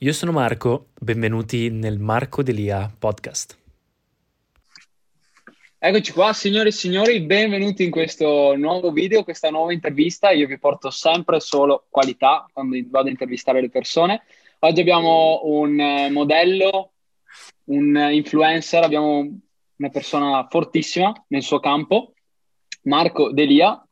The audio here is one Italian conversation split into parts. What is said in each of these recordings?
Io sono Marco, benvenuti nel Marco Delia podcast. Eccoci qua, signore e signori, benvenuti in questo nuovo video, questa nuova intervista. Io vi porto sempre solo qualità quando vado a intervistare le persone. Oggi abbiamo un eh, modello, un influencer, abbiamo una persona fortissima nel suo campo, Marco Delia.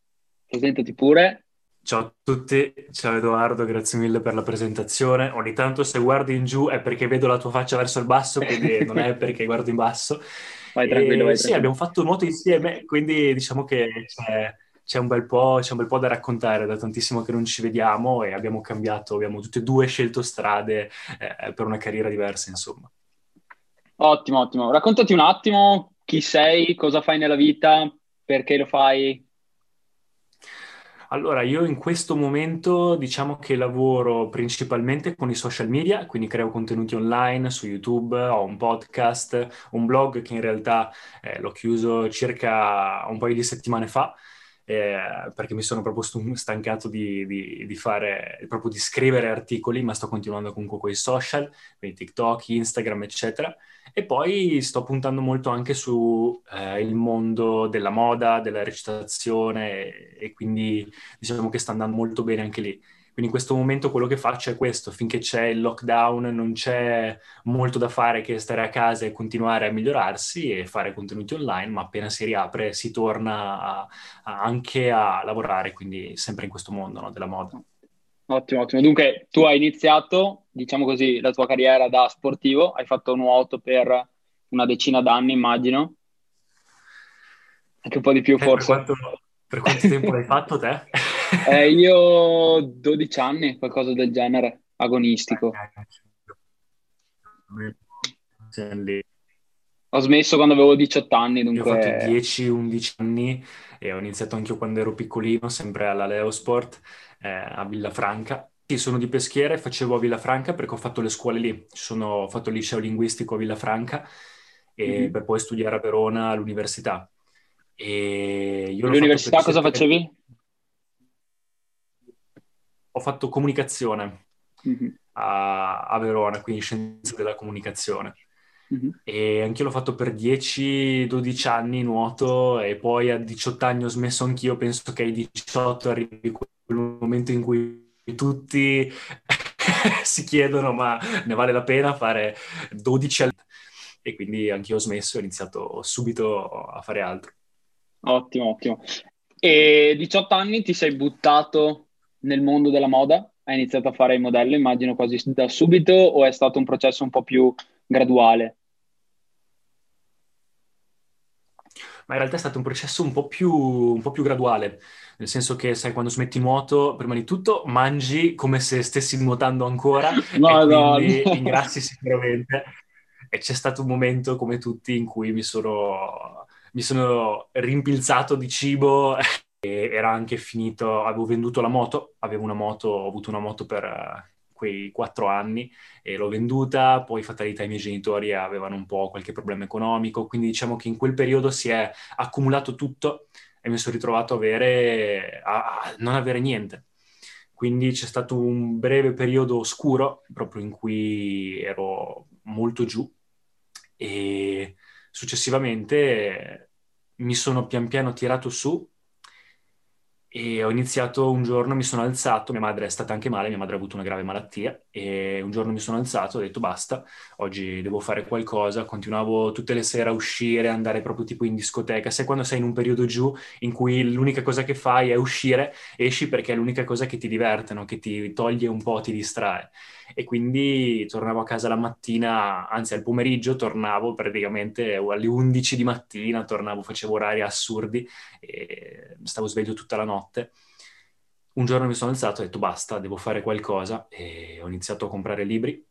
Presentati pure. Ciao a tutti, ciao Edoardo, grazie mille per la presentazione. Ogni tanto se guardi in giù è perché vedo la tua faccia verso il basso, quindi non è perché guardo in basso. Vai tranquillo, vai Sì, tranquillo. abbiamo fatto nuoto insieme, quindi diciamo che c'è, c'è un bel po', c'è un bel po' da raccontare, da tantissimo che non ci vediamo e abbiamo cambiato, abbiamo tutte e due scelto strade eh, per una carriera diversa, insomma. Ottimo, ottimo. Raccontati un attimo chi sei, cosa fai nella vita, perché lo fai. Allora, io in questo momento diciamo che lavoro principalmente con i social media, quindi creo contenuti online su YouTube, ho un podcast, un blog che in realtà eh, l'ho chiuso circa un paio di settimane fa, eh, perché mi sono proprio stancato di, di- di fare, proprio di scrivere articoli, ma sto continuando comunque con i social, quindi TikTok, Instagram, eccetera. E poi sto puntando molto anche su eh, mondo della moda, della recitazione e, e quindi diciamo che sta andando molto bene anche lì. Quindi in questo momento quello che faccio è questo, finché c'è il lockdown non c'è molto da fare che stare a casa e continuare a migliorarsi e fare contenuti online, ma appena si riapre si torna a- a- anche a lavorare, quindi sempre in questo mondo, no, della moda. Ottimo, ottimo. Dunque, tu hai iniziato, diciamo così, la tua carriera da sportivo, hai fatto nuoto per una decina d'anni, immagino. Anche un po' di più, Eh, per forse. quanto, per quanto tempo l'hai fatto te? Eh, io 12 anni, qualcosa del genere, agonistico. Ho smesso quando avevo 18 anni, Io ho fatto dunque 10-11 anni e ho iniziato anche io quando ero piccolino, sempre alla Leosport eh, a Villafranca. Sì, sono di Peschiera e facevo a Villafranca perché ho fatto le scuole lì. Sono- ho fatto il liceo linguistico a Villafranca e Mhm. per poi studiare a Verona all'università. E io L'università cosa facevi? Ho fatto comunicazione Mhm, a, a Verona, quindi scienze della comunicazione. mhm. E anch'io l'ho fatto per 10-12 anni nuoto e poi a 18 anni ho smesso anch'io. Penso che ai 18 arrivi quel momento in cui tutti si chiedono ma ne vale la pena fare 12 anni? E quindi anch'io ho smesso e ho iniziato subito a fare altro. Ottimo, ottimo. E 18 anni ti sei buttato nel mondo della moda? Hai iniziato a fare il modello, immagino quasi da subito, o è stato un processo un po' più graduale? Ma in realtà è stato un processo un po' più, un po' più graduale, nel senso che, sai, quando smetti nuoto, prima di tutto mangi come se stessi nuotando ancora e Madonna. quindi ingrassi sicuramente. E c'è stato un momento, come tutti, in cui mi sono, mi sono rimpilzato di cibo e era anche finito, avevo venduto la moto, avevo una moto, ho avuto una moto per eh, quei quattro anni e l'ho venduta, poi fatalità i miei genitori avevano un po' qualche problema economico, quindi diciamo che in quel periodo si è accumulato tutto e mi sono ritrovato a, avere, a a non avere niente. Quindi c'è stato un breve periodo oscuro, proprio in cui ero molto giù e successivamente mi sono pian piano tirato su e ho iniziato un giorno, mi sono alzato, mia madre è stata anche male, mia madre ha avuto una grave malattia e un giorno mi sono alzato ho detto basta, oggi devo fare qualcosa, continuavo tutte le sere a uscire, andare proprio tipo in discoteca, sai quando sei in un periodo giù in cui l'unica cosa che fai è uscire, esci perché è l'unica cosa che ti diverte, no? che ti toglie un po', ti distrae. E quindi tornavo a casa la mattina, anzi al pomeriggio tornavo praticamente alle 11 di mattina, tornavo, facevo orari assurdi e stavo sveglio tutta la notte. Un giorno mi sono alzato e ho detto basta, devo fare qualcosa e ho iniziato a comprare libri.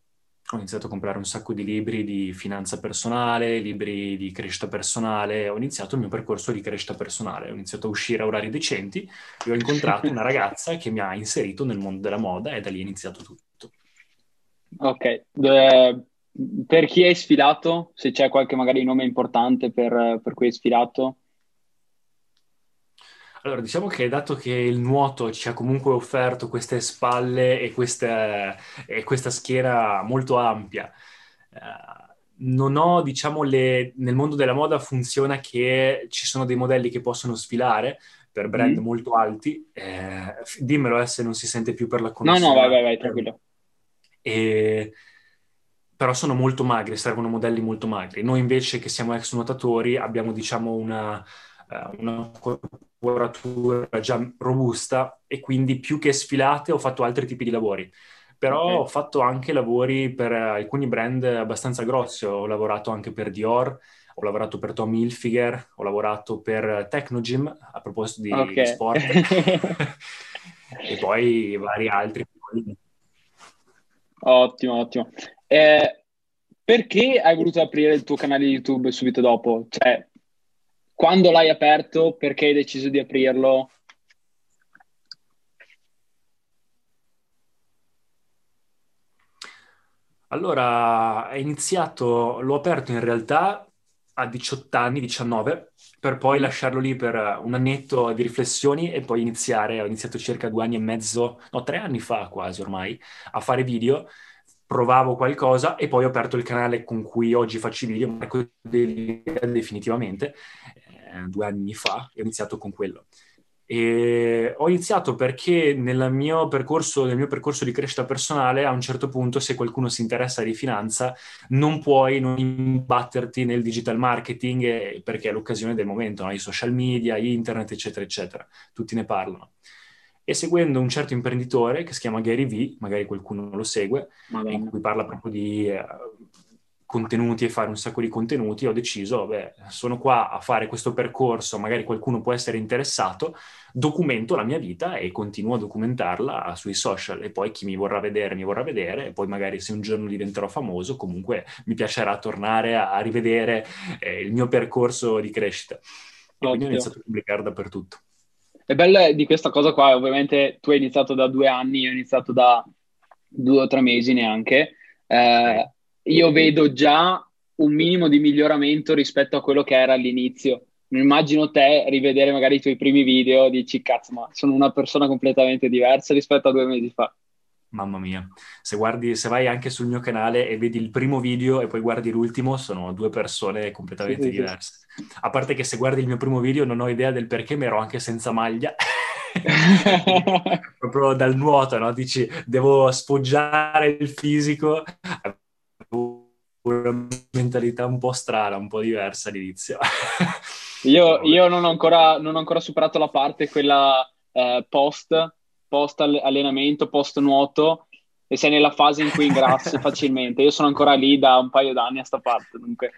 Ho iniziato a comprare un sacco di libri di finanza personale, libri di crescita personale. Ho iniziato il mio percorso di crescita personale. Ho iniziato a uscire a orari decenti e ho incontrato una ragazza che mi ha inserito nel mondo della moda e da lì è iniziato tutto. Ok, eh, per chi hai sfilato, se c'è qualche magari nome importante per, per cui hai sfilato? Allora, diciamo che dato che il nuoto ci ha comunque offerto queste spalle e, queste, e questa schiena molto ampia, eh, non ho, diciamo, le, nel mondo della moda funziona che ci sono dei modelli che possono sfilare per brand mm. molto alti. Eh, dimmelo eh, se non si sente più per la connessione. No, no, vai, vai, vai, tranquillo. E, però sono molto magri, servono modelli molto magri. Noi invece che siamo ex nuotatori abbiamo, diciamo, una, uh, una corporatura già robusta e quindi più che sfilate ho fatto altri tipi di lavori. Però okay. ho fatto anche lavori per alcuni brand abbastanza grossi, ho lavorato anche per Dior, ho lavorato per Tommy Hilfiger, ho lavorato per Technogym, a proposito di, okay. sport, e poi vari altri. Ottimo, ottimo. Eh, perché hai voluto aprire il tuo canale YouTube subito dopo? Cioè, quando l'hai aperto, perché hai deciso di aprirlo? Allora, è iniziato, l'ho aperto in realtà a 18 anni, 19, per poi lasciarlo lì per un annetto di riflessioni e poi iniziare, ho iniziato circa due anni e mezzo, no, tre anni fa quasi ormai, a fare video provavo qualcosa e poi ho aperto il canale con cui oggi faccio i video, Marco Delia definitivamente, eh, due anni fa, e ho iniziato con quello. E ho iniziato perché nel mio, percorso, nel mio percorso di crescita personale, a un certo punto, se qualcuno si interessa di finanza, non puoi non imbatterti nel digital marketing eh, perché è l'occasione del momento, no? i social media, internet, eccetera, eccetera. Tutti ne parlano e seguendo un certo imprenditore che si chiama Gary V, magari qualcuno lo segue, Madonna. in cui parla proprio di uh, contenuti e fare un sacco di contenuti, ho deciso, beh, sono qua a fare questo percorso, magari qualcuno può essere interessato, documento la mia vita e continuo a documentarla sui social e poi chi mi vorrà vedere mi vorrà vedere e poi magari se un giorno diventerò famoso comunque mi piacerà tornare a, a rivedere eh, il mio percorso di crescita. E quindi ho iniziato a pubblicare dappertutto. È bello di questa cosa qua, ovviamente tu hai iniziato da due anni, io ho iniziato da due o tre mesi neanche. Eh, io vedo già un minimo di miglioramento rispetto a quello che era all'inizio. Non immagino te rivedere magari i tuoi primi video, dici cazzo, ma sono una persona completamente diversa rispetto a due mesi fa. Mamma mia, se, guardi, se vai anche sul mio canale e vedi il primo video e poi guardi l'ultimo, sono due persone completamente sì, diverse. Sì. A parte che se guardi il mio primo video non ho idea del perché, ma ero anche senza maglia. Proprio dal nuoto, no? Dici, devo sfoggiare il fisico. Una mentalità un po' strana, un po' diversa all'inizio. io, io non, ho ancora, non ho ancora superato la parte, quella eh, post post allenamento, post nuoto e sei nella fase in cui ingrassi facilmente. Io sono ancora lì da un paio d'anni a sta parte. Dunque.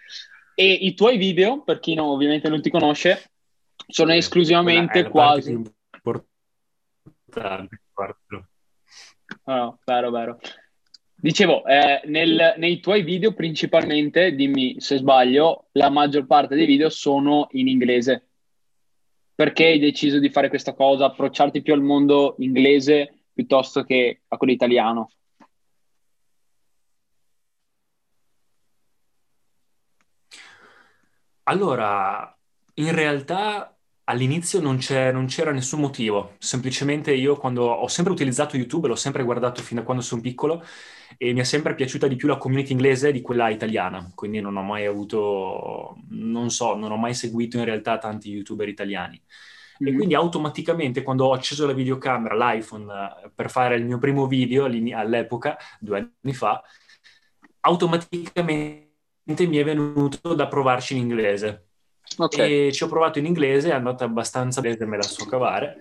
E i tuoi video, per chi non, ovviamente non ti conosce, sono esclusivamente quasi... Importante, oh, vero, vero. Dicevo, eh, nel, nei tuoi video principalmente, dimmi se sbaglio, la maggior parte dei video sono in inglese. Perché hai deciso di fare questa cosa, approcciarti più al mondo inglese piuttosto che a quello italiano? Allora, in realtà all'inizio non, non, c'era nessun motivo, semplicemente io quando ho sempre utilizzato YouTube, l'ho sempre guardato fino a quando sono piccolo e mi è sempre piaciuta di più la community inglese di quella italiana, quindi non ho mai avuto, non so, non ho mai seguito in realtà tanti youtuber italiani. Mm-hmm. E quindi automaticamente quando ho acceso la videocamera, l'iPhone, eh, per fare il mio primo video all'epoca, due anni fa, automaticamente mi è venuto da provarci in inglese. Okay. E ci ho provato in inglese, è andata abbastanza bene, me la so cavare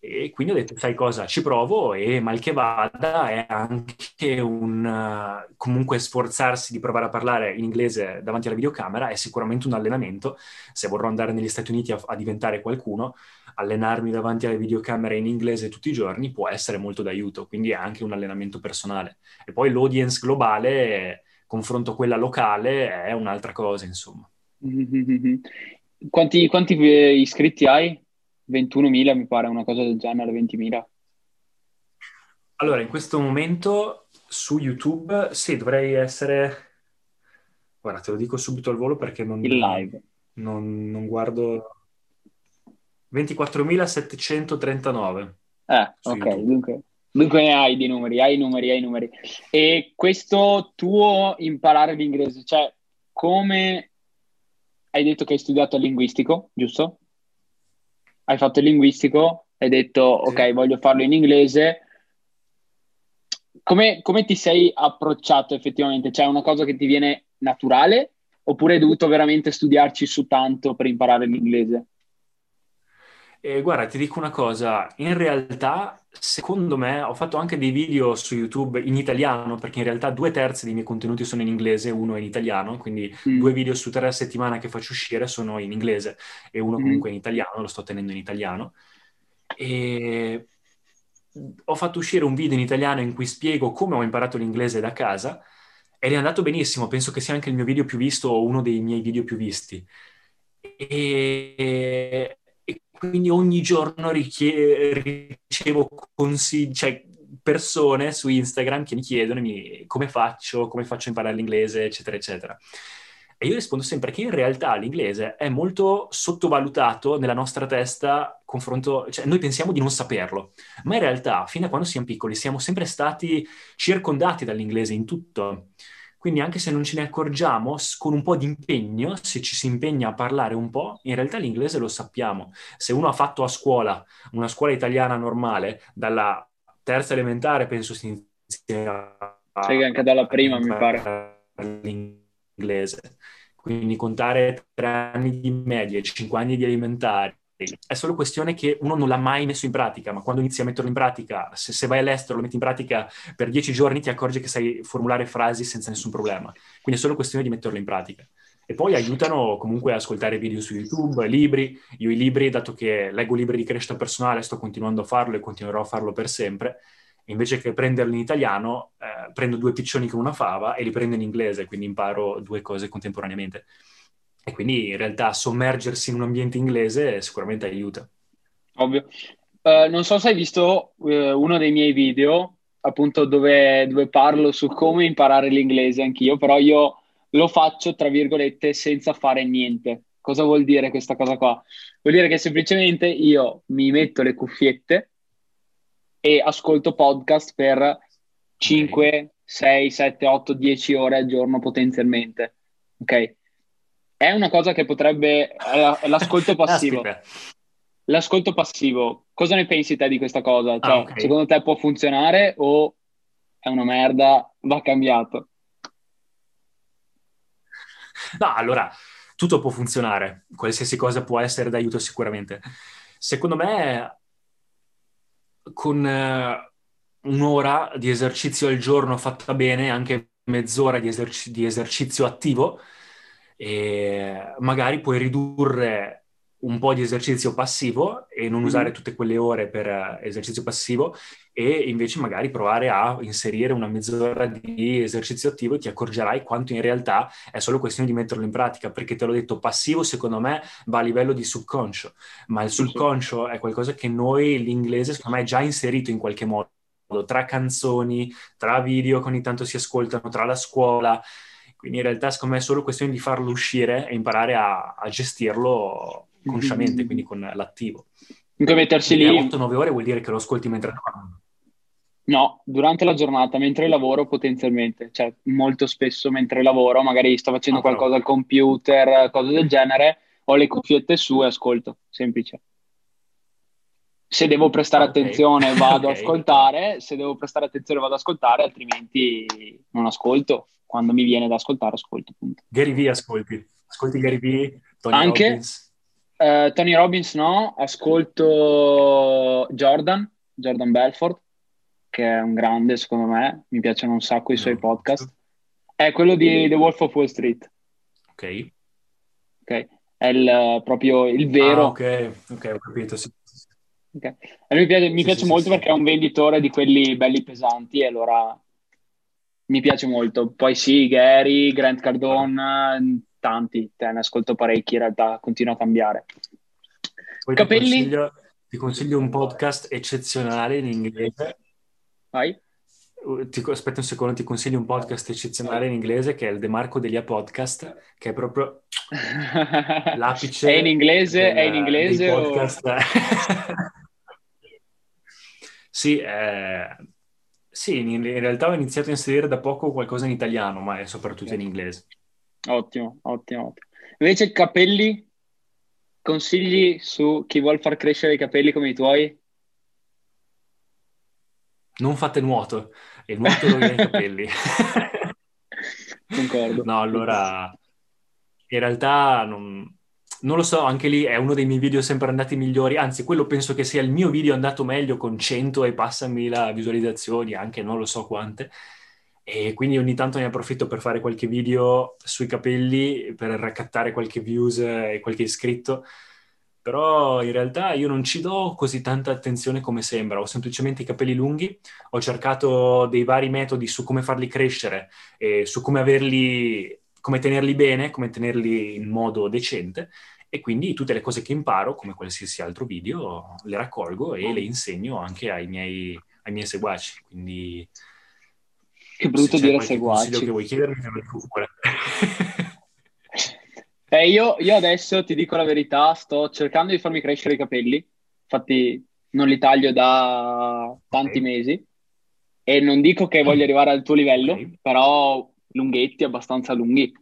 E quindi ho detto, sai cosa, ci provo e mal che vada è anche un... Uh, comunque sforzarsi di provare a parlare in inglese davanti alla videocamera è sicuramente un allenamento. Se vorrò andare negli Stati Uniti a, a diventare qualcuno, allenarmi davanti alle videocamere in inglese tutti i giorni può essere molto d'aiuto, quindi è anche un allenamento personale. E poi l'audience globale, confronto quella locale, è un'altra cosa, insomma. Quanti, quanti iscritti hai? 21.000 mi pare, una cosa del genere, 20.000. Allora, in questo momento su YouTube, sì, dovrei essere... Guarda, te lo dico subito al volo perché non... Il live. Non, non guardo... 24.739. Eh, ok, dunque, dunque ne hai di numeri, hai i numeri, hai i numeri. E questo tuo imparare l'inglese, cioè come hai detto che hai studiato il linguistico, giusto? hai fatto il linguistico, hai detto ok, voglio farlo in inglese. Come, come ti sei approcciato effettivamente? C'è una cosa che ti viene naturale oppure hai dovuto veramente studiarci su tanto per imparare l'inglese? Eh, guarda, ti dico una cosa, in realtà, secondo me, ho fatto anche dei video su YouTube in italiano, perché in realtà due terzi dei miei contenuti sono in inglese, uno è in italiano, quindi mm. due video su tre a settimana che faccio uscire sono in inglese e uno mm. comunque in italiano, lo sto tenendo in italiano. E ho fatto uscire un video in italiano in cui spiego come ho imparato l'inglese da casa ed è andato benissimo, penso che sia anche il mio video più visto o uno dei miei video più visti. E quindi ogni giorno richie- ricevo consigli, cioè persone su Instagram che mi chiedono mi, come faccio, come faccio a imparare l'inglese, eccetera, eccetera. E io rispondo sempre che in realtà l'inglese è molto sottovalutato nella nostra testa confronto, cioè noi pensiamo di non saperlo, ma in realtà fin da quando siamo piccoli siamo sempre stati circondati dall'inglese in tutto. Quindi anche se non ce ne accorgiamo, con un po' di impegno, se ci si impegna a parlare un po', in realtà l'inglese lo sappiamo. Se uno ha fatto a scuola, una scuola italiana normale, dalla terza elementare penso si inizia a... Sì, anche dalla prima mi pare. L'inglese. Quindi contare tre anni di media, cinque anni di elementari, è solo questione che uno non l'ha mai messo in pratica, ma quando inizi a metterlo in pratica, se, se, vai all'estero, lo metti in pratica per dieci giorni, ti accorgi che sai formulare frasi senza nessun problema. Quindi è solo questione di metterlo in pratica. E poi aiutano comunque a ascoltare video su YouTube, libri. Io i libri, dato che leggo libri di crescita personale, sto continuando a farlo e continuerò a farlo per sempre. Invece che prenderli in italiano, eh, prendo due piccioni con una fava e li prendo in inglese, quindi imparo due cose contemporaneamente. E quindi in realtà sommergersi in un ambiente inglese sicuramente aiuta. Ovvio. Uh, non so se hai visto uh, uno dei miei video, appunto dove, dove, parlo su come imparare l'inglese anch'io, però io lo faccio, tra virgolette, senza fare niente. Cosa vuol dire questa cosa qua? Vuol dire che semplicemente io mi metto le cuffiette e ascolto podcast per 5, okay. 6, 7, 8, 10 ore al giorno potenzialmente. Ok? È una cosa che potrebbe... È l'ascolto passivo. l'ascolto passivo, cosa ne pensi te di questa cosa? Cioè, ah, okay. Secondo te può funzionare o è una merda, va cambiato? No, allora, tutto può funzionare, qualsiasi cosa può essere d'aiuto sicuramente. Secondo me, con uh, un'ora di esercizio al giorno fatta bene, anche mezz'ora di, eserci- di esercizio attivo, e magari puoi ridurre un po' di esercizio passivo e non mm usare tutte quelle ore per uh, esercizio passivo e invece magari provare a inserire una mezz'ora di esercizio attivo e ti accorgerai quanto in realtà è solo questione di metterlo in pratica, perché te l'ho detto, passivo secondo me va a livello di subconscio, ma il subconscio è qualcosa che noi, l'inglese, secondo me è già inserito in qualche modo, tra canzoni, tra video che ogni tanto si ascoltano, tra la scuola, quindi in realtà secondo me è solo questione di farlo uscire e imparare a, a gestirlo consciamente, mm-hmm. quindi con l'attivo. Dunque mettersi lì... 8-9 ore vuol dire che lo ascolti mentre lavoro? No, durante la giornata, mentre lavoro potenzialmente, cioè molto spesso mentre lavoro, magari sto facendo ah, qualcosa al computer, cose del genere, ho le cuffiette su e ascolto, semplice. Se devo prestare okay. attenzione vado okay. ad ascoltare, se devo prestare attenzione vado ad ascoltare, altrimenti non ascolto quando mi viene da ascoltare, ascolto. Punto. Gary Vee ascolti. Ascolti Gary Vee, Tony Anche? Robbins. Uh, Tony Robbins no, ascolto Jordan, Jordan Belfort, che è un grande secondo me, mi piacciono un sacco i suoi podcast. È quello di The Wolf of Wall Street. Ok. Ok, è il, proprio il vero. Ah, ok, ok, ho capito, sì. Okay. mi piace, mi sì, piace sì, molto sì, perché è un venditore di quelli belli pesanti e allora mi piace molto. Poi sì, Gary, Grant Cardone, tanti, te ne ascolto parecchi in realtà, continua a cambiare. Poi Capelli? Ti consiglio, ti consiglio, un podcast eccezionale in inglese. Vai. Uh, ti, aspetta un secondo, ti consiglio un podcast eccezionale in inglese che è il De Marco Delia Podcast, che è proprio l'apice. è in inglese? Del, è in inglese? O... sì, eh, sì in, in, realtà ho iniziato a inserire da poco qualcosa in italiano, ma è soprattutto in inglese. Ottimo, ottimo, ottimo. Invece capelli, consigli su chi vuole far crescere i capelli come i tuoi? Non fate nuoto, il nuoto rovina i capelli. Concordo. No, allora, in realtà non, non, lo so, anche lì è uno dei miei video sempre andati migliori, anzi quello penso che sia il mio video andato meglio con 100 e passami la visualizzazioni, anche non lo so quante, e quindi ogni tanto ne approfitto per fare qualche video sui capelli, per raccattare qualche views e qualche iscritto, però in realtà io non ci do così tanta attenzione come sembra, ho semplicemente i capelli lunghi, ho cercato dei vari metodi su come farli crescere e su come averli, come tenerli bene, come tenerli in modo decente e quindi tutte le cose che imparo, come qualsiasi altro video, le raccolgo e le insegno anche ai miei, ai miei seguaci, quindi che brutto dire seguaci. che vuoi chiedermi, te lo pure. eh, io, io, adesso ti dico la verità, sto cercando di farmi crescere i capelli, infatti non li taglio da tanti okay. mesi e non dico che voglio arrivare al tuo livello, okay. però lunghetti, abbastanza lunghi.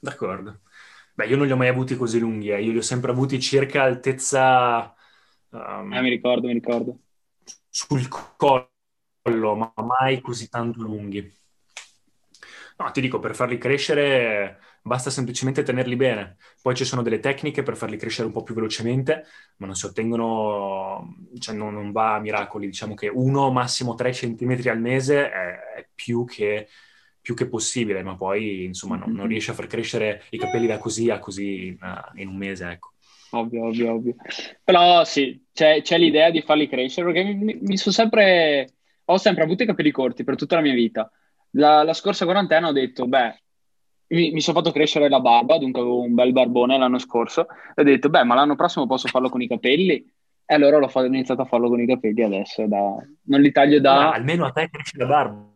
D'accordo. Beh, io non li ho mai avuti così lunghi, eh. io li ho sempre avuti circa altezza... Um, eh, mi ricordo, mi ricordo. Sul collo ma mai così tanto lunghi. No, ti dico, per farli crescere basta semplicemente tenerli bene. Poi ci sono delle tecniche per farli crescere un po' più velocemente, ma non si ottengono, cioè non, non va a miracoli. Diciamo che uno, massimo 3 centimetri al mese è, è più, che, più, che, possibile, ma poi insomma non, non riesce a far crescere i capelli da così a così in, in un mese, ecco. Ovvio, ovvio, ovvio. Però sì, c'è, c'è l'idea di farli crescere perché mi, mi sono sempre ho sempre avuto i capelli corti per tutta la mia vita. La, la scorsa quarantena ho detto, beh, mi, mi sono fatto crescere la barba, dunque avevo un bel barbone l'anno scorso, e ho detto, beh, ma l'anno prossimo posso farlo con i capelli? E allora ho, iniziato a farlo con i capelli adesso, da, non li taglio da... Ah, almeno a te cresce la barba.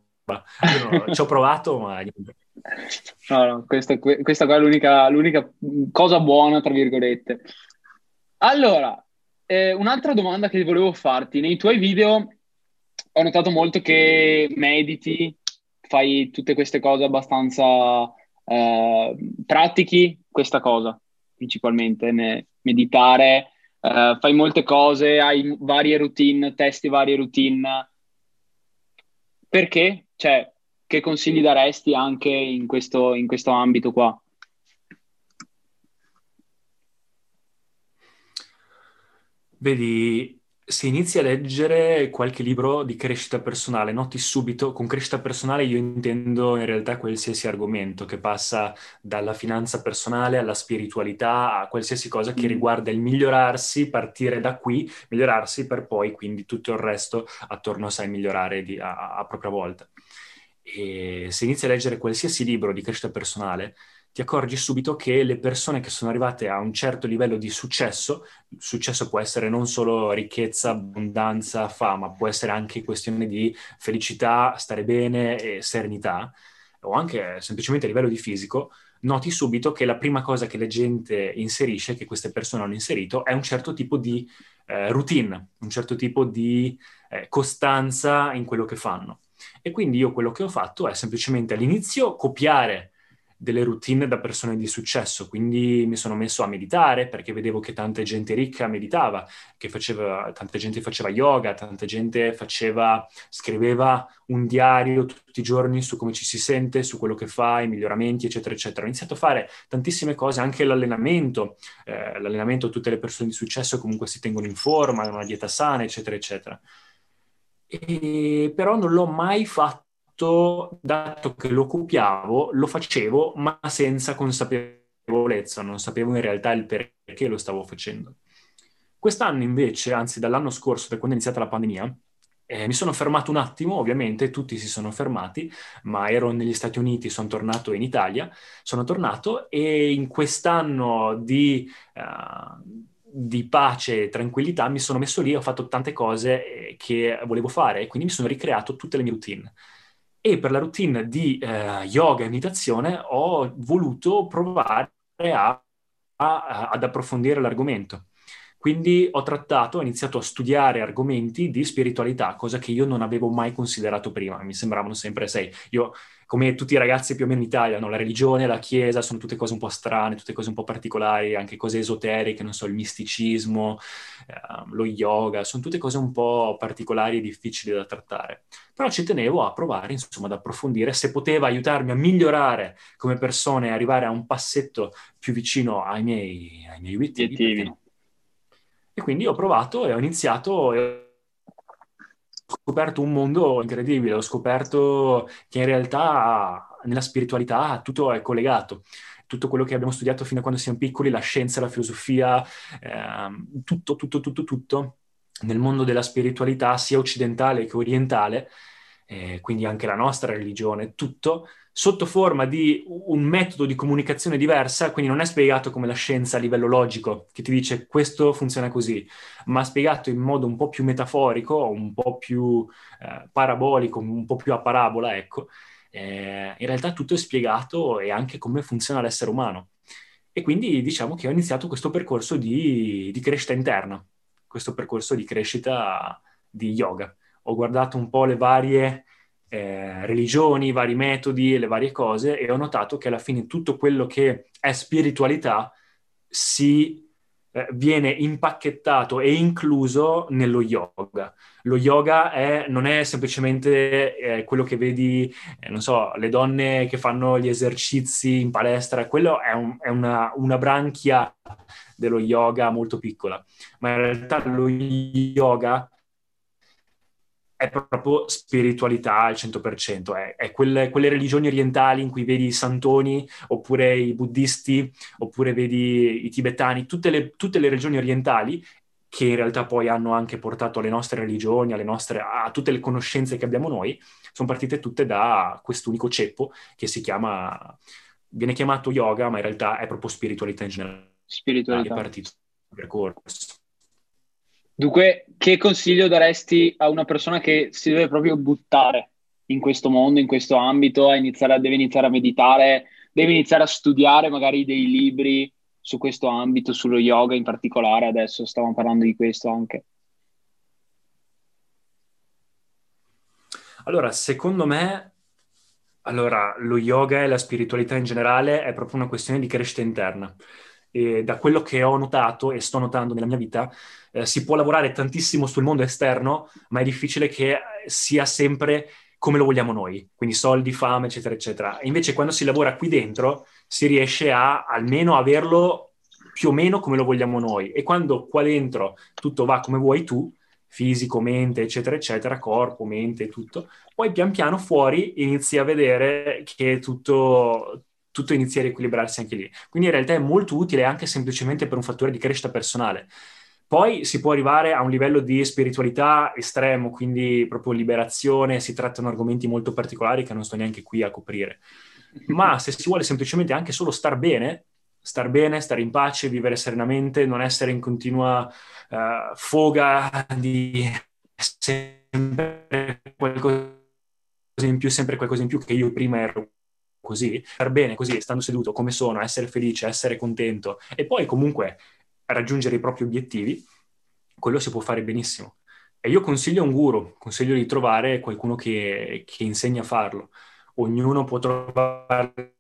Ci ho provato, ma... No, no, questa, questa qua è l'unica, l'unica cosa buona, tra virgolette. Allora, eh, un'altra domanda che volevo farti. Nei tuoi video ho notato molto che mediti, fai tutte queste cose abbastanza eh, pratichi questa cosa principalmente, ne, meditare, eh, fai molte cose, hai varie routine, testi varie routine. Perché? Cioè, che consigli daresti anche in questo, in questo ambito qua? Vedi, se inizi a leggere qualche libro di crescita personale, noti subito, con crescita personale io intendo in realtà qualsiasi argomento che passa dalla finanza personale alla spiritualità, a qualsiasi cosa che mm. riguarda il migliorarsi, partire da qui, migliorarsi per poi quindi tutto il resto attorno a sé migliorare di, a, a propria volta. E se inizi a leggere qualsiasi libro di crescita personale, ti accorgi subito che le persone che sono arrivate a un certo livello di successo, successo può essere non solo ricchezza, abbondanza, fama, può essere anche questione di felicità, stare bene e serenità, o anche semplicemente a livello di fisico, noti subito che la prima cosa che la gente inserisce, che queste persone hanno inserito, è un certo tipo di eh, routine, un certo tipo di eh, costanza in quello che fanno. E quindi io quello che ho fatto è semplicemente all'inizio copiare delle routine da persone di successo, quindi mi sono messo a meditare perché vedevo che tanta gente ricca meditava, che faceva, tanta gente faceva yoga, tanta gente faceva, scriveva un diario tutti i giorni su come ci si sente, su quello che fa, i miglioramenti, eccetera, eccetera. Ho iniziato a fare tantissime cose, anche l'allenamento, eh, l'allenamento tutte le persone di successo comunque si tengono in forma, hanno una dieta sana, eccetera, eccetera. E, però non l'ho mai fatto, dato che lo copiavo, lo facevo, ma senza consapevolezza, non sapevo in realtà il perché lo stavo facendo. Quest'anno invece, anzi dall'anno scorso, da quando è iniziata la pandemia, eh, mi sono fermato un attimo, ovviamente tutti si sono fermati, ma ero negli Stati Uniti, sono tornato in Italia, sono tornato e in quest'anno di, uh, di pace e tranquillità mi sono messo lì, ho fatto tante cose eh, che volevo fare e quindi mi sono ricreato tutte le mie routine e per la routine di eh, yoga e meditazione ho voluto provare a, a, ad approfondire l'argomento. Quindi ho trattato, ho iniziato a studiare argomenti di spiritualità, cosa che io non avevo mai considerato prima. Mi sembravano sempre, sai, io come tutti i ragazzi più o meno in Italia, no? la religione, la chiesa, sono tutte cose un po' strane, tutte cose un po' particolari, anche cose esoteriche, non so, il misticismo, eh, lo yoga, sono tutte cose un po' particolari e difficili da trattare. Però ci tenevo a provare, insomma, ad approfondire se poteva aiutarmi a migliorare come persona e arrivare a un passetto più vicino ai miei, ai miei obiettivi. No? E quindi ho provato e ho iniziato... E scoperto un mondo incredibile, ho scoperto che in realtà nella spiritualità tutto è collegato. Tutto quello che abbiamo studiato fino a quando siamo piccoli, la scienza, la filosofia, eh, tutto, tutto, tutto, tutto, nel mondo della spiritualità, sia occidentale che orientale, eh, quindi anche la nostra religione, tutto sotto forma di un metodo di comunicazione diversa, quindi non è spiegato come la scienza a livello logico, che ti dice questo funziona così, ma spiegato in modo un po' più metaforico, un po' più eh, parabolico, un po' più a parabola, ecco. Eh, in realtà tutto è spiegato e anche come funziona l'essere umano. E quindi diciamo che ho iniziato questo percorso di, di crescita interna, questo percorso di crescita di yoga. Ho guardato un po' le varie eh, religioni, vari metodi e le varie cose e ho notato che alla fine tutto quello che è spiritualità si eh, viene impacchettato e incluso nello yoga. Lo yoga è, non è semplicemente eh, quello che vedi, eh, non so, le donne che fanno gli esercizi in palestra, quello è, un, è una, una branchia dello yoga molto piccola, ma in realtà lo yoga è proprio spiritualità al 100%, è, è quelle, quelle, religioni orientali in cui vedi i santoni, oppure i buddisti, oppure vedi i tibetani, tutte le, tutte le religioni orientali che in realtà poi hanno anche portato alle nostre religioni, alle nostre, a tutte le conoscenze che abbiamo noi, sono partite tutte da quest'unico ceppo che si chiama, viene chiamato yoga, ma in realtà è proprio spiritualità in generale. Spiritualità. È partito il percorso. Dunque, che consiglio daresti a una persona che si deve proprio buttare in questo mondo, in questo ambito, iniziare, deve iniziare a meditare, deve iniziare a studiare magari dei libri su questo ambito, sullo yoga in particolare, adesso stavamo parlando di questo anche. Allora, secondo me, allora, lo yoga e la spiritualità in generale è proprio una questione di crescita interna e da quello che ho notato e sto notando nella mia vita, eh, si può lavorare tantissimo sul mondo esterno, ma è difficile che sia sempre come lo vogliamo noi, quindi soldi, fame, eccetera, eccetera. Invece quando si lavora qui dentro si riesce a almeno averlo più o meno come lo vogliamo noi. E quando qua dentro tutto va come vuoi tu, fisico, mente, eccetera, eccetera, corpo, mente, tutto, poi pian piano fuori inizi a vedere che tutto, tutto inizia a riequilibrarsi anche lì. Quindi in realtà è molto utile anche semplicemente per un fattore di crescita personale. Poi si può arrivare a un livello di spiritualità estremo, quindi proprio liberazione, si trattano argomenti molto particolari che non sto neanche qui a coprire. Ma se si vuole semplicemente anche solo star bene, star bene, stare in pace, vivere serenamente, non essere in continua uh, foga di sempre qualcosa in più, sempre qualcosa in più che io prima ero così, star bene così, stando seduto come sono, essere felice, essere contento e poi comunque raggiungere i propri obiettivi, quello si può fare benissimo. E io consiglio un guru, consiglio di trovare qualcuno che, che insegna a farlo. Ognuno può trovare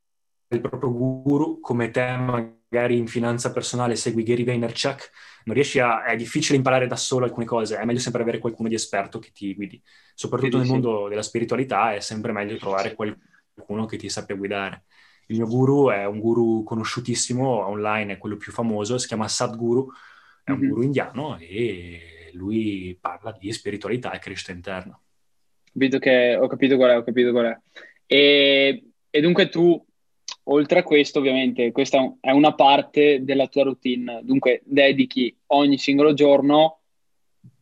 il proprio guru, come te magari in finanza personale segui Gary Vaynerchuk, non riesci a, è difficile imparare da solo alcune cose, è meglio sempre avere qualcuno di esperto che ti guidi. Soprattutto nel mondo della spiritualità è sempre meglio trovare qualcuno che ti sappia guidare. Il mio guru è un guru conosciutissimo online, è quello più famoso, si chiama Sadhguru, è un mm-hmm. guru indiano e lui parla di spiritualità e crescita interna. Capito che, ho capito qual è, ho capito qual è. E, e dunque tu oltre a questo, ovviamente, questa è una parte della tua routine. Dunque, dedichi ogni singolo giorno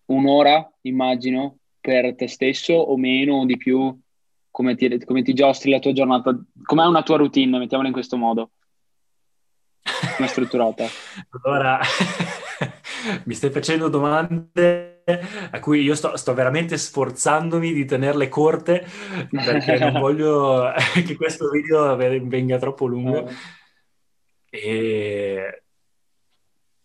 un'ora, immagino, per te stesso o meno o di più? Come ti, come ti giostri la tua giornata? Com'è una tua routine? Mettiamola in questo modo. Come è strutturata? allora, mi stai facendo domande a cui io sto, sto, veramente sforzandomi di tenerle corte perché non voglio che questo video venga troppo lungo. E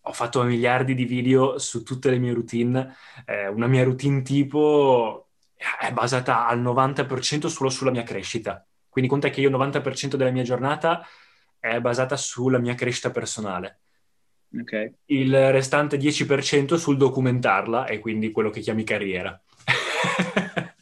ho fatto miliardi di video su tutte le mie routine. Eh, una mia routine tipo è basata al 90% solo sulla mia crescita. Quindi conta che io il 90% della mia giornata è basata sulla mia crescita personale. Okay. Il restante 10% sul documentarla e quindi quello che chiami carriera.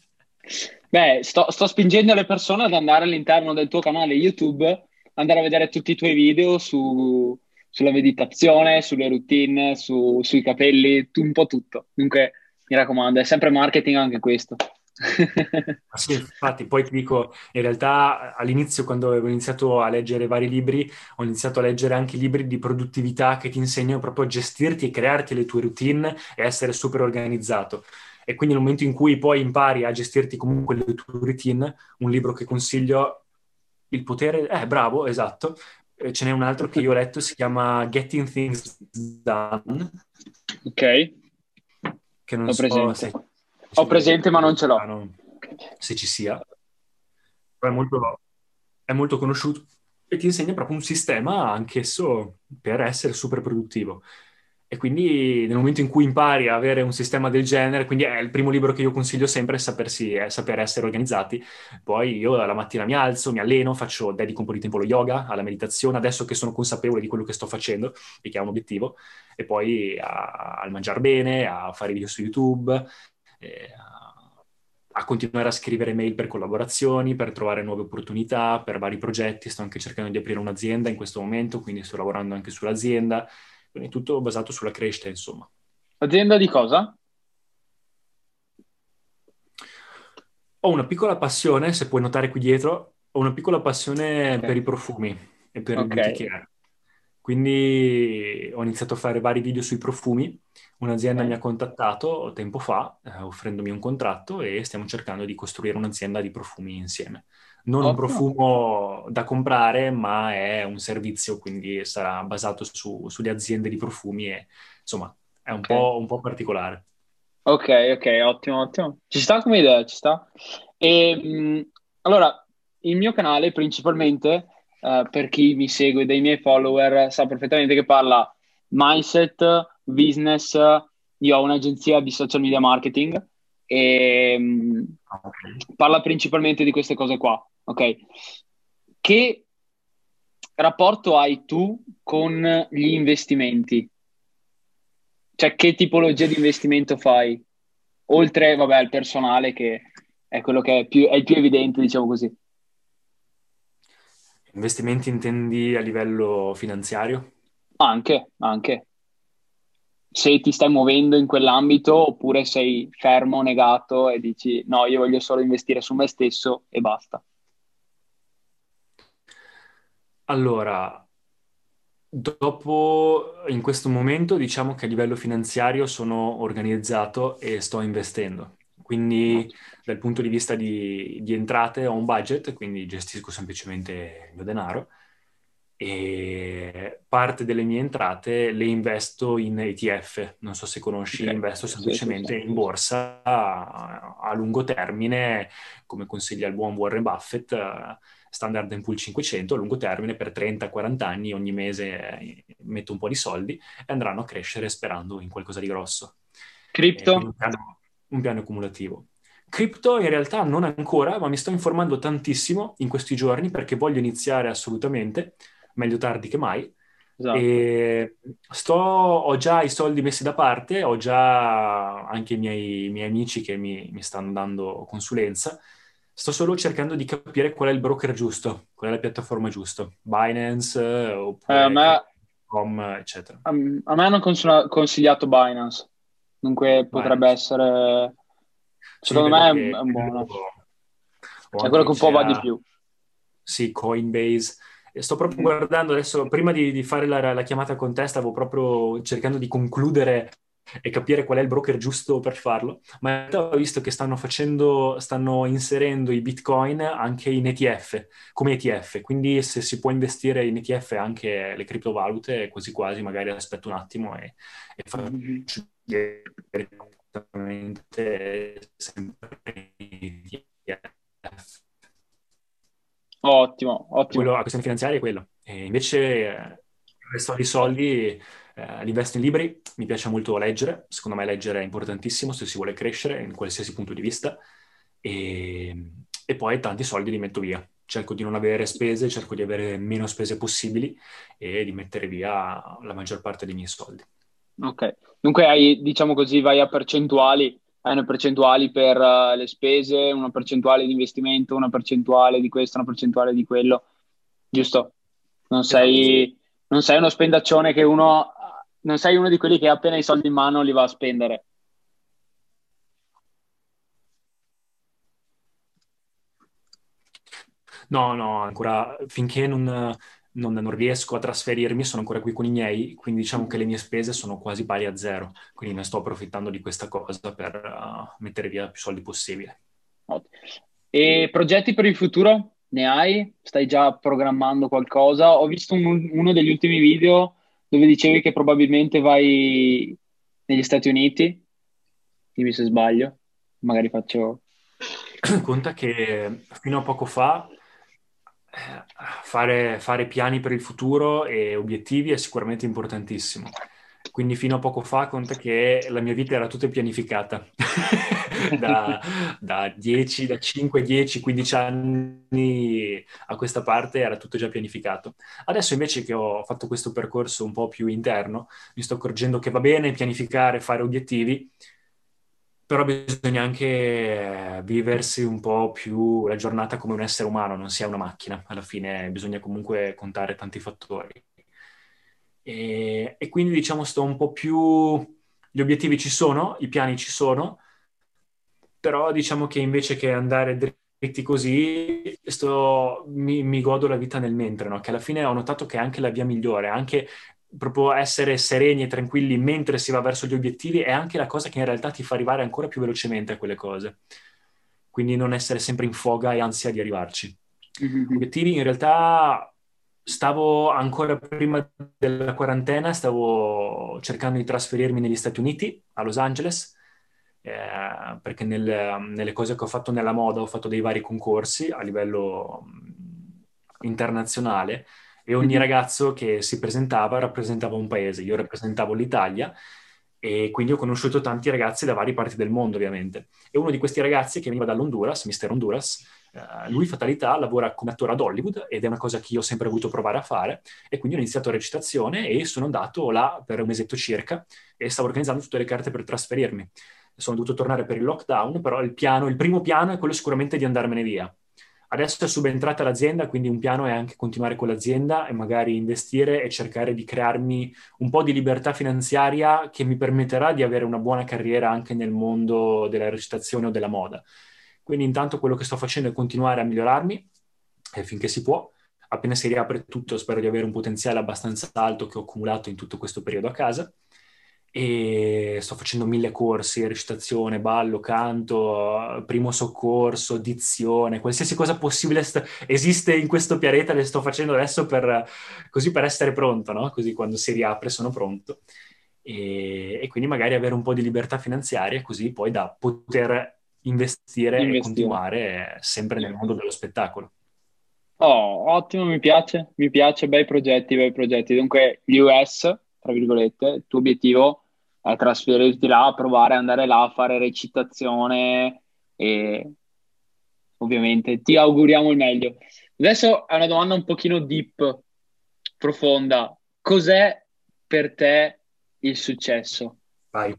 Beh, sto, sto, spingendo le persone ad andare all'interno del tuo canale YouTube, andare a vedere tutti i tuoi video su, sulla meditazione, sulle routine, su, sui capelli, un po' tutto. Comunque, mi raccomando, è sempre marketing anche questo sì, infatti, poi ti dico, in realtà all'inizio quando avevo iniziato a leggere vari libri, ho iniziato a leggere anche libri di produttività che ti insegnano proprio a gestirti e crearti le tue routine e essere super organizzato. E quindi nel momento in cui poi impari a gestirti comunque le tue routine, un libro che consiglio, Il potere, eh bravo, esatto, ce n'è un altro che io ho letto, si chiama Getting Things Done. Ok. Che non L'ho so presente. se ho presente, ma non ce l'ho. Se ci sia. È molto, è molto conosciuto e ti insegna proprio un sistema anch'esso per essere super produttivo. E quindi nel momento in cui impari a avere un sistema del genere, quindi è il primo libro che io consiglio sempre è, sapersi, è saper essere organizzati. Poi io la mattina mi alzo, mi alleno, faccio, dedico un po' di tempo allo yoga, alla meditazione, adesso che sono consapevole di quello che sto facendo e che ha un obiettivo, e poi a, a mangiare bene, a fare video su YouTube, eh, a continuare a scrivere mail per collaborazioni, per trovare nuove opportunità, per vari progetti. Sto anche cercando di aprire un'azienda in questo momento, quindi sto lavorando anche sull'azienda. Quindi tutto basato sulla crescita, insomma. Azienda di cosa? Ho una piccola passione, se puoi notare qui dietro, ho una piccola passione okay. per i profumi e per okay. il care. Quindi ho iniziato a fare vari video sui profumi. Un'azienda mi ha contattato tempo fa eh, offrendomi un contratto e stiamo cercando di costruire un'azienda di profumi insieme. Non oh, un profumo da comprare, ma è un servizio, quindi sarà basato su, sulle aziende di profumi e insomma è un, okay. po', un po' particolare. Ok, ok, ottimo, ottimo. Ci sta come idea, ci sta. E, mh, allora, il mio canale principalmente uh, per chi mi segue dei miei follower sa perfettamente che parla mindset, business, io ho un'agenzia di social media marketing e okay. parla principalmente di queste cose qua, ok? Che rapporto hai tu con gli investimenti? Cioè, che tipologia di investimento fai? Oltre, vabbè, al personale che è quello che è, più, è il più evidente, diciamo così. Investimenti intendi a livello finanziario? Anche, anche. Se ti stai muovendo in quell'ambito oppure sei fermo, negato e dici no, io voglio solo investire su me stesso e basta. Allora, dopo, in questo momento, diciamo che a livello finanziario sono organizzato e sto investendo. Quindi dal punto di vista di, di entrate ho un budget, quindi gestisco semplicemente il mio denaro e parte delle mie entrate le investo in ETF. Non so se conosci, okay. investo semplicemente in borsa a, a, lungo termine, come consiglia il buon Warren Buffett, Standard Pool 500 a lungo termine per 30-40 anni, ogni mese eh, metto un po' di soldi e andranno a crescere sperando in qualcosa di grosso. Cripto? un piano accumulativo. Crypto in realtà non ancora, ma mi sto informando tantissimo in questi giorni perché voglio iniziare assolutamente, meglio tardi che mai. Esatto. Sto, ho già i soldi messi da parte, ho già anche i miei, i miei amici che mi, mi, stanno dando consulenza. Sto solo cercando di capire qual è il broker giusto, qual è la piattaforma giusta, Binance oppure eh, me, Com, eccetera. A, me hanno consigliato Binance, dunque Binance. potrebbe essere, secondo sì, me è un buono. È quello che un po' va di più. Sì, Coinbase sto proprio guardando adesso, prima di, di fare la, la, chiamata con te, stavo proprio cercando di concludere e capire qual è il broker giusto per farlo, ma in realtà ho visto che stanno facendo, stanno inserendo i bitcoin anche in ETF, come ETF, quindi se si può investire in ETF anche le criptovalute, quasi quasi, magari aspetto un attimo e, e faccio direttamente sempre ETF. Ottimo, ottimo. Quello, la questione finanziaria è quello. E invece eh, resto dei soldi eh, li investo in libri, mi piace molto leggere, secondo me leggere è importantissimo se si vuole crescere in qualsiasi punto di vista e, e poi tanti soldi li metto via. Cerco di non avere spese, cerco di avere meno spese possibili e di mettere via la maggior parte dei miei soldi. Ok, dunque hai, diciamo così, vai a percentuali hai una percentuale per uh, le spese, una percentuale di investimento, una percentuale di questo, una percentuale di quello, giusto? Non sei, non sei uno spendaccione che uno, non sei uno di quelli che appena i soldi in mano li va a spendere. No, no, ancora finché non, non, non, riesco a trasferirmi, sono ancora qui con i miei, quindi diciamo che le mie spese sono quasi pari a zero, quindi ne sto approfittando di questa cosa per uh, mettere via più soldi possibile. E progetti per il futuro? Ne hai? Stai già programmando qualcosa? Ho visto un, uno degli ultimi video dove dicevi che probabilmente vai negli Stati Uniti, dimmi se sbaglio, magari faccio... Conta che fino a poco fa fare, fare, piani per il futuro e obiettivi è sicuramente importantissimo. Quindi fino a poco fa conta che la mia vita era tutta pianificata. da, da 10, da 5, 10, 15 anni a questa parte era tutto già pianificato. Adesso invece che ho fatto questo percorso un po' più interno, mi sto accorgendo che va bene pianificare, fare obiettivi, però bisogna anche eh, viversi un po' più la giornata come un essere umano, non sia una macchina. Alla fine bisogna comunque contare tanti fattori. E, e quindi diciamo sto un po' più... Gli obiettivi ci sono, i piani ci sono, però diciamo che invece che andare dritti così, sto, mi, mi, godo la vita nel mentre, no? che alla fine ho notato che è anche la via migliore, anche proprio essere sereni e tranquilli mentre si va verso gli obiettivi è anche la cosa che in realtà ti fa arrivare ancora più velocemente a quelle cose. Quindi non essere sempre in foga e ansia di arrivarci. Mm-hmm. Gli obiettivi in realtà stavo ancora prima della quarantena, stavo cercando di trasferirmi negli Stati Uniti, a Los Angeles, eh, perché nel, nelle cose che ho fatto nella moda ho fatto dei vari concorsi a livello internazionale e ogni mm-hmm. ragazzo che si presentava rappresentava un paese. Io rappresentavo l'Italia e quindi ho conosciuto tanti ragazzi da varie parti del mondo, ovviamente. E uno di questi ragazzi che veniva dall'Honduras, Mister Honduras, eh, lui fatalità lavora come attore ad Hollywood ed è una cosa che io ho sempre voluto provare a fare e quindi ho iniziato recitazione e sono andato là per un mesetto circa e stavo organizzando tutte le carte per trasferirmi. Sono dovuto tornare per il lockdown, però il piano, il primo piano è quello sicuramente di andarmene via Adesso è subentrata l'azienda, quindi un piano è anche continuare con l'azienda e magari investire e cercare di crearmi un po' di libertà finanziaria che mi permetterà di avere una buona carriera anche nel mondo della recitazione o della moda. Quindi intanto quello che sto facendo è continuare a migliorarmi eh, finché si può. Appena si riapre tutto spero di avere un potenziale abbastanza alto che ho accumulato in tutto questo periodo a casa e sto facendo mille corsi, recitazione, ballo, canto, primo soccorso, dizione, qualsiasi cosa possibile st- esiste in questo pianeta le sto facendo adesso per, così per essere pronto, no? Così quando si riapre sono pronto. E, e, quindi magari avere un po' di libertà finanziaria così poi da poter investire, investire. e continuare sempre nel mondo dello spettacolo. Oh, ottimo, mi piace, mi piace, bei progetti, bei progetti. Dunque, gli US tra virgolette, il tuo obiettivo è trasferirti là, provare ad andare là a fare recitazione e ovviamente ti auguriamo il meglio. Adesso è una domanda un pochino deep, profonda. Cos'è per te il successo? Vai.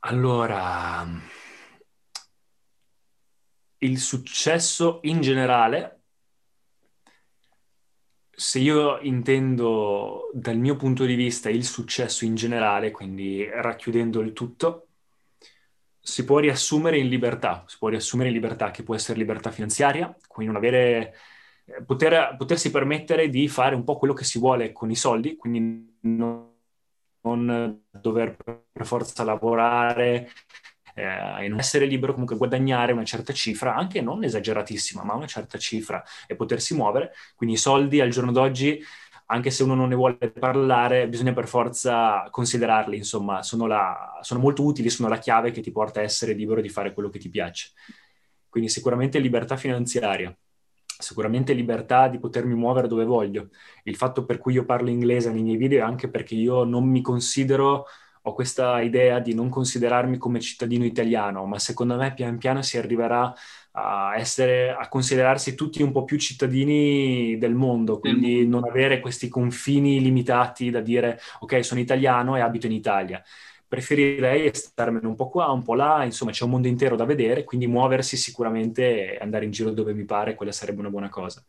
Allora, il successo in generale, se io intendo dal mio punto di vista il successo in generale, quindi racchiudendo il tutto, si può riassumere in libertà, si può riassumere in libertà che può essere libertà finanziaria, quindi non avere, poter, potersi permettere di fare un po' quello che si vuole con i soldi, quindi non non dover per forza lavorare eh, e non essere libero comunque guadagnare una certa cifra, anche non esageratissima, ma una certa cifra e potersi muovere. Quindi i soldi al giorno d'oggi, anche se uno non ne vuole parlare, bisogna per forza considerarli, insomma, sono, la, sono molto utili, sono la chiave che ti porta a essere libero di fare quello che ti piace. Quindi sicuramente libertà finanziaria sicuramente libertà di potermi muovere dove voglio. Il fatto per cui io parlo inglese nei miei video è anche perché io non mi considero, ho questa idea di non considerarmi come cittadino italiano, ma secondo me pian piano si arriverà a essere, a considerarsi tutti un po' più cittadini del mondo, quindi non avere questi confini limitati da dire ok, sono italiano e abito in Italia preferirei starmene un po' qua, un po' là, insomma c'è un mondo intero da vedere, quindi muoversi sicuramente e andare in giro dove mi pare, quella sarebbe una buona cosa.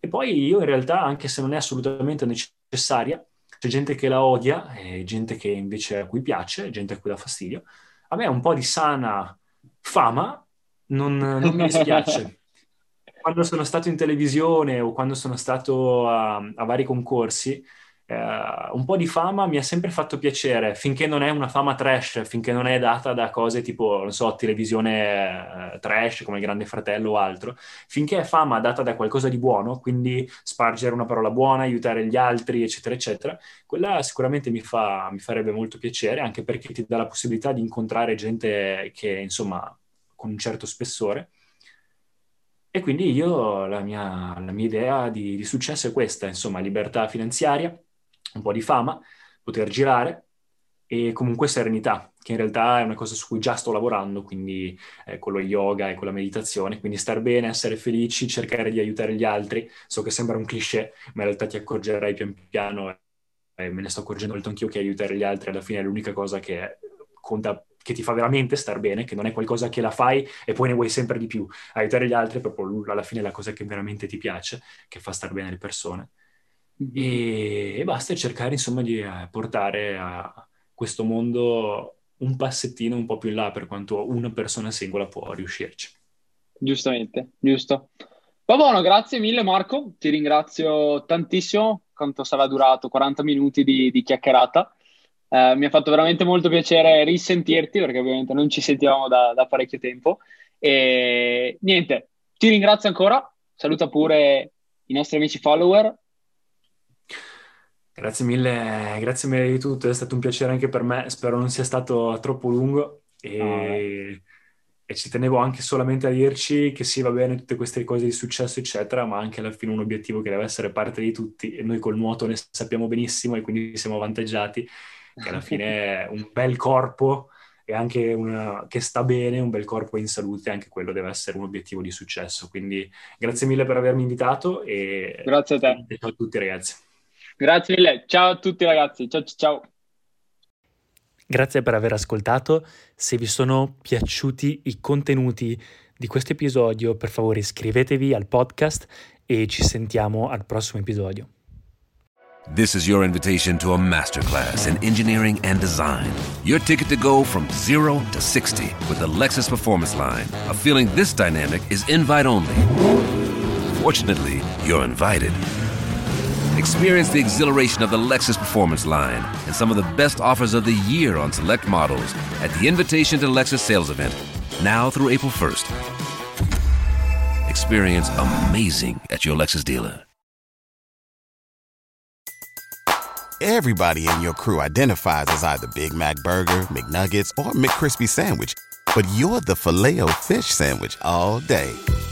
E poi io in realtà, anche se non è assolutamente necessaria, c'è gente che la odia e gente che invece a cui piace, gente a cui dà fastidio. A me un po' di sana fama non, non mi dispiace. quando sono stato in televisione o quando sono stato a, a vari concorsi, eh, un po' di fama mi ha sempre fatto piacere, finché non è una fama trash, finché non è data da cose tipo, non so, televisione eh, trash come il Grande Fratello o altro, finché è fama data da qualcosa di buono, quindi spargere una parola buona, aiutare gli altri, eccetera, eccetera, quella sicuramente mi, fa, mi farebbe molto piacere, anche perché ti dà la possibilità di incontrare gente che, insomma, con un certo spessore. E quindi io, la mia, la mia idea di, di successo è questa, insomma, libertà finanziaria, un po' di fama, poter girare e comunque serenità, che in realtà è una cosa su cui già sto lavorando, quindi eh, con lo yoga e con la meditazione, quindi star bene, essere felici, cercare di aiutare gli altri. So che sembra un cliché, ma in realtà ti accorgerai pian piano, e me ne sto accorgendo molto anch'io, che aiutare gli altri alla fine è l'unica cosa che conta che ti fa veramente star bene, che non è qualcosa che la fai e poi ne vuoi sempre di più. Aiutare gli altri è proprio alla fine la cosa che veramente ti piace, che fa star bene le persone e, e basta cercare insomma di eh, portare a questo mondo un passettino un po' più in là per quanto una persona singola può riuscirci. Giustamente, giusto. Va buono, grazie mille Marco, ti ringrazio tantissimo, quanto sarà durato 40 minuti di, di chiacchierata. Eh, mi ha fatto veramente molto piacere risentirti perché ovviamente non ci sentivamo da, da parecchio tempo. E niente, ti ringrazio ancora, saluta pure i nostri amici follower Grazie mille, grazie mille di tutto, è stato un piacere anche per me, spero non sia stato troppo lungo e, e, ci tenevo anche solamente a dirci che sì, va bene tutte queste cose di successo, eccetera, ma anche alla fine un obiettivo che deve essere parte di tutti e noi col nuoto ne sappiamo benissimo e quindi siamo avvantaggiati, che alla fine un bel corpo e anche una, che sta bene, un bel corpo in salute, anche quello deve essere un obiettivo di successo. Quindi grazie mille per avermi invitato e grazie a te. Ciao a tutti ragazzi. Grazie mille, ciao a tutti ragazzi, ciao ciao. Grazie per aver ascoltato, se vi sono piaciuti i contenuti di questo episodio per favore iscrivetevi al podcast e ci sentiamo al prossimo episodio. This is your invitation to a masterclass in engineering and design. Your ticket to go from zero to 60 with the Lexus Performance Line. A feeling this dynamic is invite only. Fortunately, you're invited. Experience the exhilaration of the Lexus Performance line and some of the best offers of the year on select models at the Invitation to Lexus sales event, now through April 1st. Experience amazing at your Lexus dealer. Everybody in your crew identifies as either Big Mac Burger, McNuggets, or McCrispy Sandwich, but you're the Filet-O-Fish Sandwich all day